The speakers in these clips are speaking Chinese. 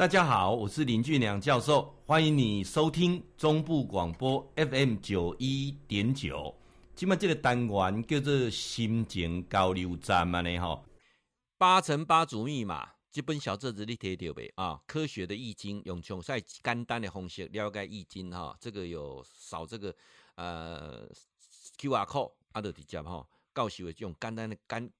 大家好，我是林俊良教授，欢迎你收听中部广播 FM 九一点九。今麦这个单元叫做心情交流站嘛呢吼，八乘八组密码，这本小册子你睇到没啊？科学的易经，用详细简单的方式了解易经哈。这个有扫这个呃 QR code，啊，就直接哈，教授会用简单的简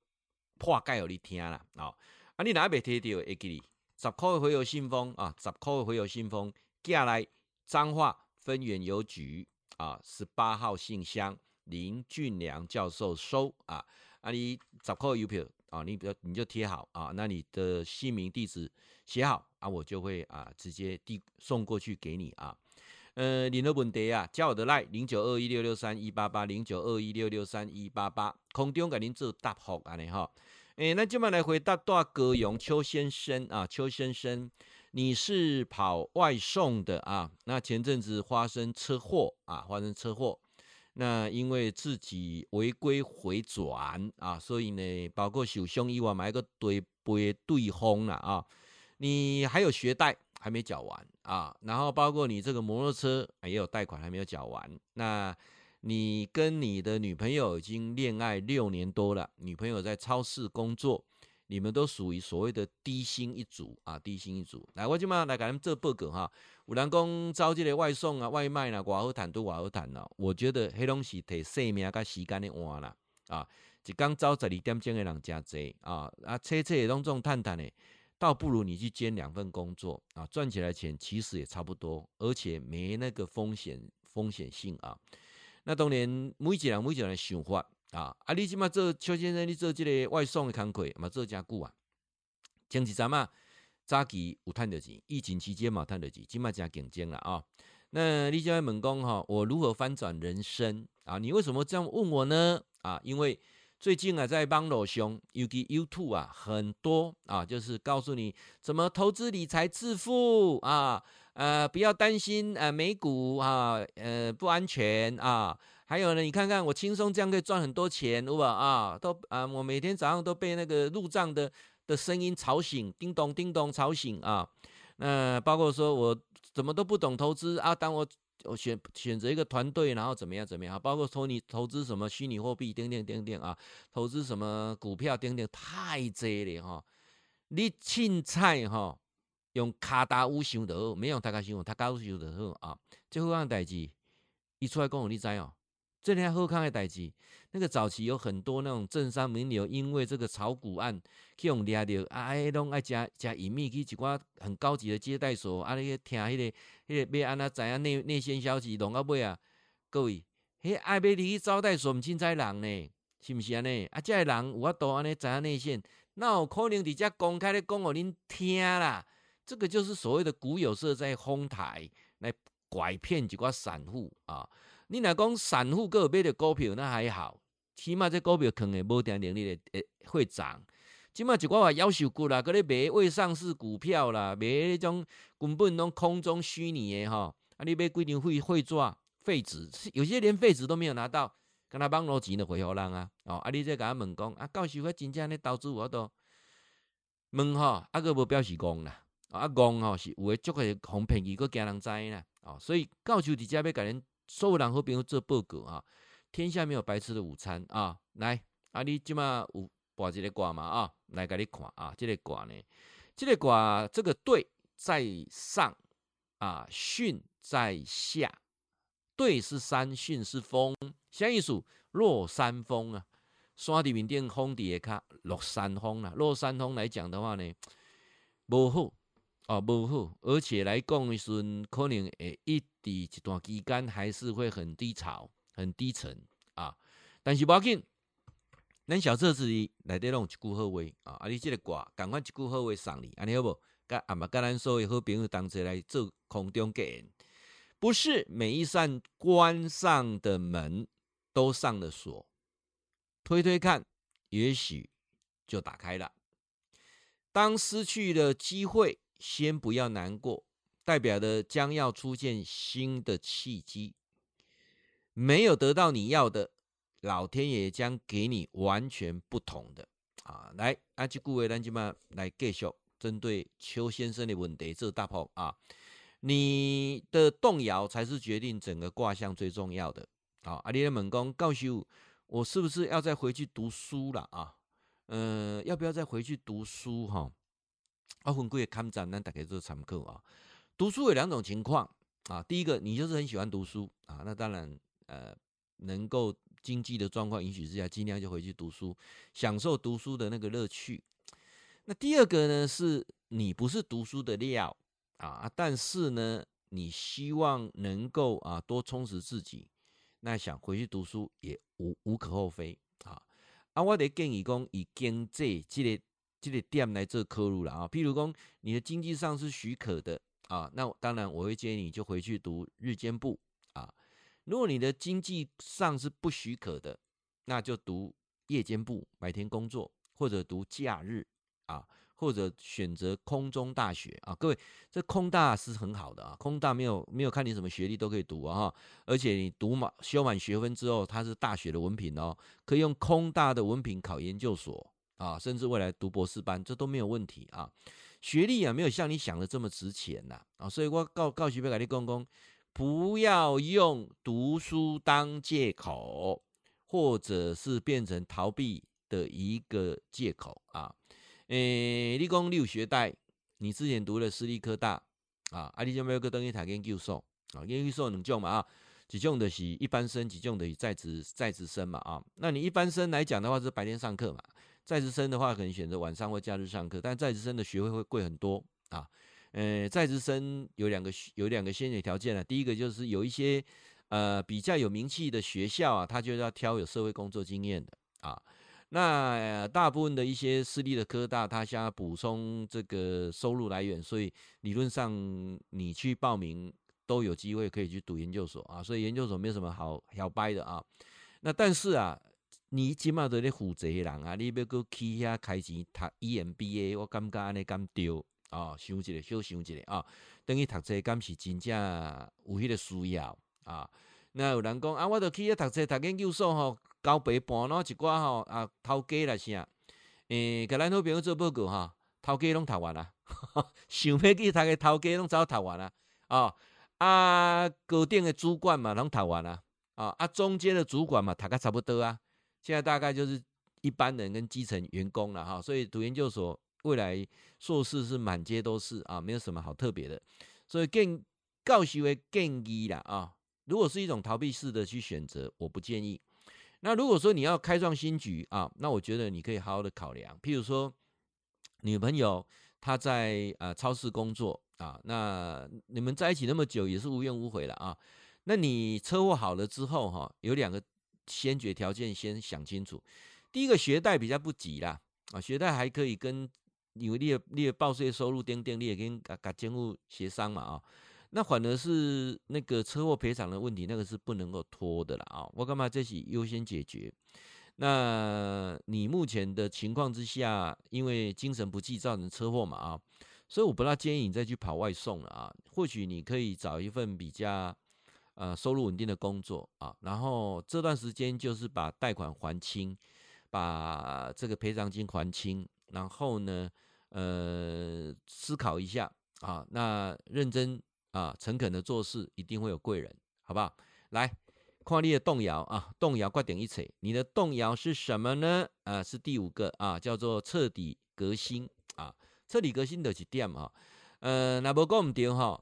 破解给你听啦。啊，啊你哪未睇到会记哩？十块回邮信封啊，十块回邮信封寄来彰化分园邮局啊，十八号信箱林俊良教授收啊，啊你十块邮票啊，你比较你就贴好啊，那你的姓名地址写好啊，我就会啊直接递送过去给你啊。呃，你的问题啊，加我的赖零九二一六六三一八八零九二一六六三一八八，空中给您做答复安尼哈。诶，那今晚来回答大哥勇邱先生啊，邱先生，你是跑外送的啊？那前阵子发生车祸啊，发生车祸，那因为自己违规回转啊，所以呢，包括受伤以外，买个对背对风了啊。你还有学贷还没缴完啊，然后包括你这个摩托车也有贷款还没有缴完，那。你跟你的女朋友已经恋爱六年多了，女朋友在超市工作，你们都属于所谓的低薪一族啊，低薪一族。来，我今嘛来给他们做报告哈。有人讲招这个外送啊、外卖啊，外好谈都外好谈了。我觉得黑东西得生命跟时间的换了啊，一刚招十二点钟的人加贼啊啊，车车也拢这种探探的，倒不如你去兼两份工作啊，赚起来钱其实也差不多，而且没那个风险风险性啊。那当然，每一个人每一个人的想法啊，啊，你即马做邱先生，你做这个外送的工课，嘛做真久啊。前几站嘛，早期有赚到钱，疫情期间嘛赚到钱，即马真竞争了啊。那你就要问讲哈，我如何翻转人生啊？你为什么这样问我呢？啊，因为最近啊，在网络上，尤其 YouTube 啊，很多啊，就是告诉你怎么投资理财致富啊。呃，不要担心，呃，美股啊，呃，不安全啊。还有呢，你看看我轻松这样可以赚很多钱，对吧？啊，都啊，我每天早上都被那个入账的的声音吵醒，叮咚叮咚吵醒啊。那、包括说我怎么都不懂投资啊，当我我选选择一个团队，然后怎么样怎么样，包括说你投资什么虚拟货币，叮叮叮叮啊，投资什么股票，叮叮太贼了哈。你凊彩哈。用卡达乌想的好，没用他卡想，他卡乌想的好啊！最好康代志，一出来讲你知哦，这里还好康的代志，那个早期有很多那种政商名流，因为这个炒股案去用掠着啊，哎，拢爱加加隐秘去一寡很高级的接待所，啊，你听迄、个迄、个要安怎知影内内线消息，弄到尾啊，各位，迄爱要你去招待所，毋凊彩人呢，是毋是安尼？啊，这个人有法度安尼知影内线，那有可能伫遮公开咧讲互恁听啦。这个就是所谓的股有色在哄抬来拐骗几挂散户啊！你若讲散户各有买的股票那还好，起码这股票可能无定能力的会涨。起码一挂话夭寿股啦，搁咧买未上市股票啦，买那种根本拢空中虚拟的哈！啊，你买几张废废纸、废纸，有些连废纸都没有拿到，跟他帮罗钱的回互人啊！哦，啊，你再甲他问讲啊，到时我真正咧投资我都问哈，啊个无表示讲啦。啊，戆吼是有诶，足个红骗伊，个惊人知啦。啊，所以教授伫遮要甲恁所有人好朋友做报告啊。天下没有白吃的午餐啊。来，啊，你即马有拔一个卦嘛？啊，来甲你看啊，这个卦呢，这个卦这个对在上啊，巽在下。对是山，巽是风，啥意思？落山风啊，山伫面顶风底下卡落山风啊。落山风来讲的话呢，无好。哦，无好，而且来讲的时候，可能会，一底一段期间还是会很低潮、很低沉啊。但是无要紧，咱小册子里内底拢一句好话啊，啊，你这个卦赶快一句好话送你，安尼好不？甲阿妈甲咱所有好朋友同齐来做空中结缘。不是每一扇关上的门都上了锁，推推看，也许就打开了。当失去了机会。先不要难过，代表的将要出现新的契机。没有得到你要的，老天爷将给你完全不同的。啊，来，阿吉顾伟，咱今嘛来继续针对邱先生的问题这大炮啊。你的动摇才是决定整个卦象最重要的啊！阿里的猛攻告诉我，是不是要再回去读书了啊？嗯、要不要再回去读书哈？啊分几个看展，咱大家做参考啊。读书有两种情况啊，第一个你就是很喜欢读书啊，那当然呃，能够经济的状况允许之下，尽量就回去读书，享受读书的那个乐趣。那第二个呢，是你不是读书的料。啊，但是呢，你希望能够啊多充实自己，那想回去读书也无无可厚非啊。啊，我得建议讲以经济这个这个店来做科入了啊。譬如讲你的经济上是许可的啊，那当然我会建议你就回去读日间部啊。如果你的经济上是不许可的，那就读夜间部，白天工作或者读假日啊。或者选择空中大学啊，各位，这空大是很好的啊，空大没有没有看你什么学历都可以读啊哈，而且你读满修满学分之后，它是大学的文凭哦，可以用空大的文凭考研究所啊，甚至未来读博士班，这都没有问题啊。学历啊，没有像你想的这么值钱呐啊，所以我告告徐贝凯利公公，不要用读书当借口，或者是变成逃避的一个借口啊。诶、欸，你讲你有学贷，你之前读了私立科大啊，啊，你就没有个等于读研究所啊，研究所两种嘛啊，一种的是一般生，一种的是在职在职生嘛啊。那你一般生来讲的话是白天上课嘛，在职生的话可能选择晚上或假日上课，但在职生的学费会贵很多啊。呃，在职生有两个有两个先决条件啊，第一个就是有一些呃比较有名气的学校啊，他就要挑有社会工作经验的啊。那大部分的一些私立的科大，他想要补充这个收入来源，所以理论上你去报名都有机会可以去读研究所啊。所以研究所没有什么好好掰的啊。那但是啊，你起码都咧负责任啊，你要搁去遐开钱读 EMBA，我感觉安尼敢对啊？想一个，小想一个啊，等于读这敢是真正有迄个需要啊。那有人讲啊，我着去遐读这读研究所吼。交陪伴咯，一寡吼啊，头家来啥？诶、甲咱好朋友做报告哈，头家拢读完啦，想要去读个头家拢早读完啦，哦，啊，高顶的主管嘛拢读完啦，啊，啊，中间的主管嘛读个差不多啊，现在大概就是一般人跟基层员工了哈，所以读研究所未来硕士是满街都是啊，没有什么好特别的，所以更告诉为建议啦啊，如果是一种逃避式的去选择，我不建议。那如果说你要开创新局啊，那我觉得你可以好好的考量。譬如说，女朋友她在呃超市工作啊，那你们在一起那么久也是无怨无悔了啊。那你车祸好了之后哈，有两个先决条件先想清楚。第一个学贷比较不急啦啊，学贷还可以跟因为你的你的报税收入定定，你也跟啊跟监护协商嘛啊。那反而是那个车祸赔偿的问题，那个是不能够拖的了啊！我干嘛这是优先解决？那你目前的情况之下，因为精神不济造成车祸嘛啊，所以我不大建议你再去跑外送了啊。或许你可以找一份比较呃收入稳定的工作啊，然后这段时间就是把贷款还清，把这个赔偿金还清，然后呢呃思考一下啊，那认真。啊，诚恳的做事，一定会有贵人，好不好？来，看你的动摇啊，动摇决定一切。你的动摇是什么呢？啊，是第五个啊，叫做彻底革新啊。彻底革新的几点啊？呃，那不过我们点哈，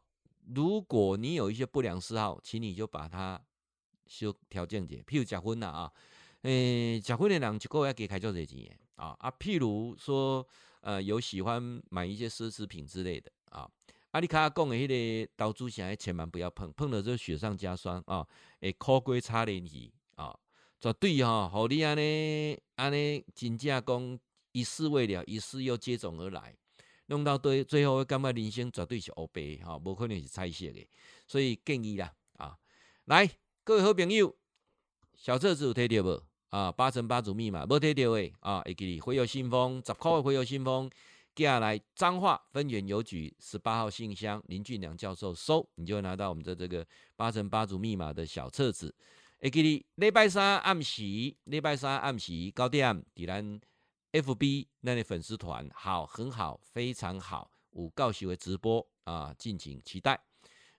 如果你有一些不良嗜好，请你就把它修条件解。譬如结婚了啊，诶，结婚的人一个月给开多少钱啊啊？譬如说，呃，有喜欢买一些奢侈品之类的啊。阿里卡讲的迄个投资险，千万不要碰，碰了就雪上加霜啊！会苦龟差连去啊，绝对哈，好你安尼安尼真正讲一事未了，一事又接踵而来，弄到对最后，感觉人生绝对是乌白哈，无可能是彩色的，所以建议啦啊，来各位好朋友，小册子有摕到无啊？八乘八组密码无摕到诶啊！会记哩会有信封，十块会有信封。接下来，彰化分园邮局十八号信箱林俊良教授收，你就会拿到我们的这个八乘八组密码的小册子。会记你礼拜三暗时，礼拜三暗时九点，伫咱 FB 那里粉丝团，好，很好，非常好，有教学的直播啊，敬请期待。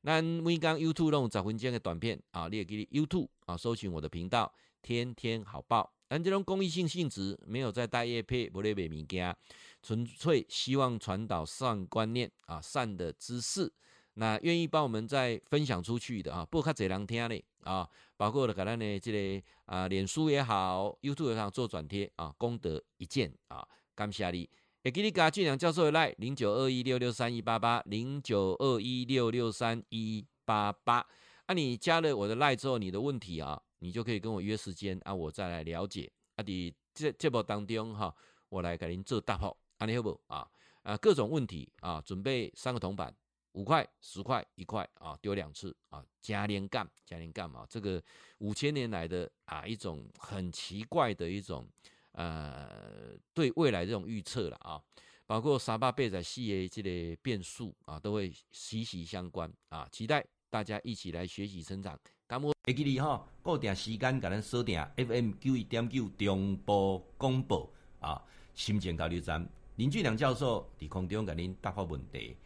那每刚 YouTube 弄十分钟的短片啊，你也给你 YouTube 啊，搜寻我的频道，天天好报。但这种公益性性质，没有在带业配，不会卖物件，纯粹希望传导善观念啊，善的知识。那愿意帮我们再分享出去的啊，不较侪人听嘞啊，包括了咱的这个啊，脸书也好，YouTube 上做转贴啊，功德一件啊，感谢你。也给你加俊良教授的赖零九二一六六三一八八零九二一六六三一八八。啊，你加了我的赖之后，你的问题啊。你就可以跟我约时间啊，我再来了解啊。在这这波当中哈，我来给您做答复，安尼好不啊？啊，各种问题啊，准备三个铜板，五块、十块、一块啊，丢两次啊，加连干，加连干嘛？这个五千年来的啊，一种很奇怪的一种呃，对未来这种预测了啊，包括三百八十四的这个变数啊，都会息息相关啊，期待大家一起来学习成长。会记你哈，固定时间甲咱锁定 FM 九一点九中部广播啊，心情交流站林俊良教授伫空中甲您答复问题。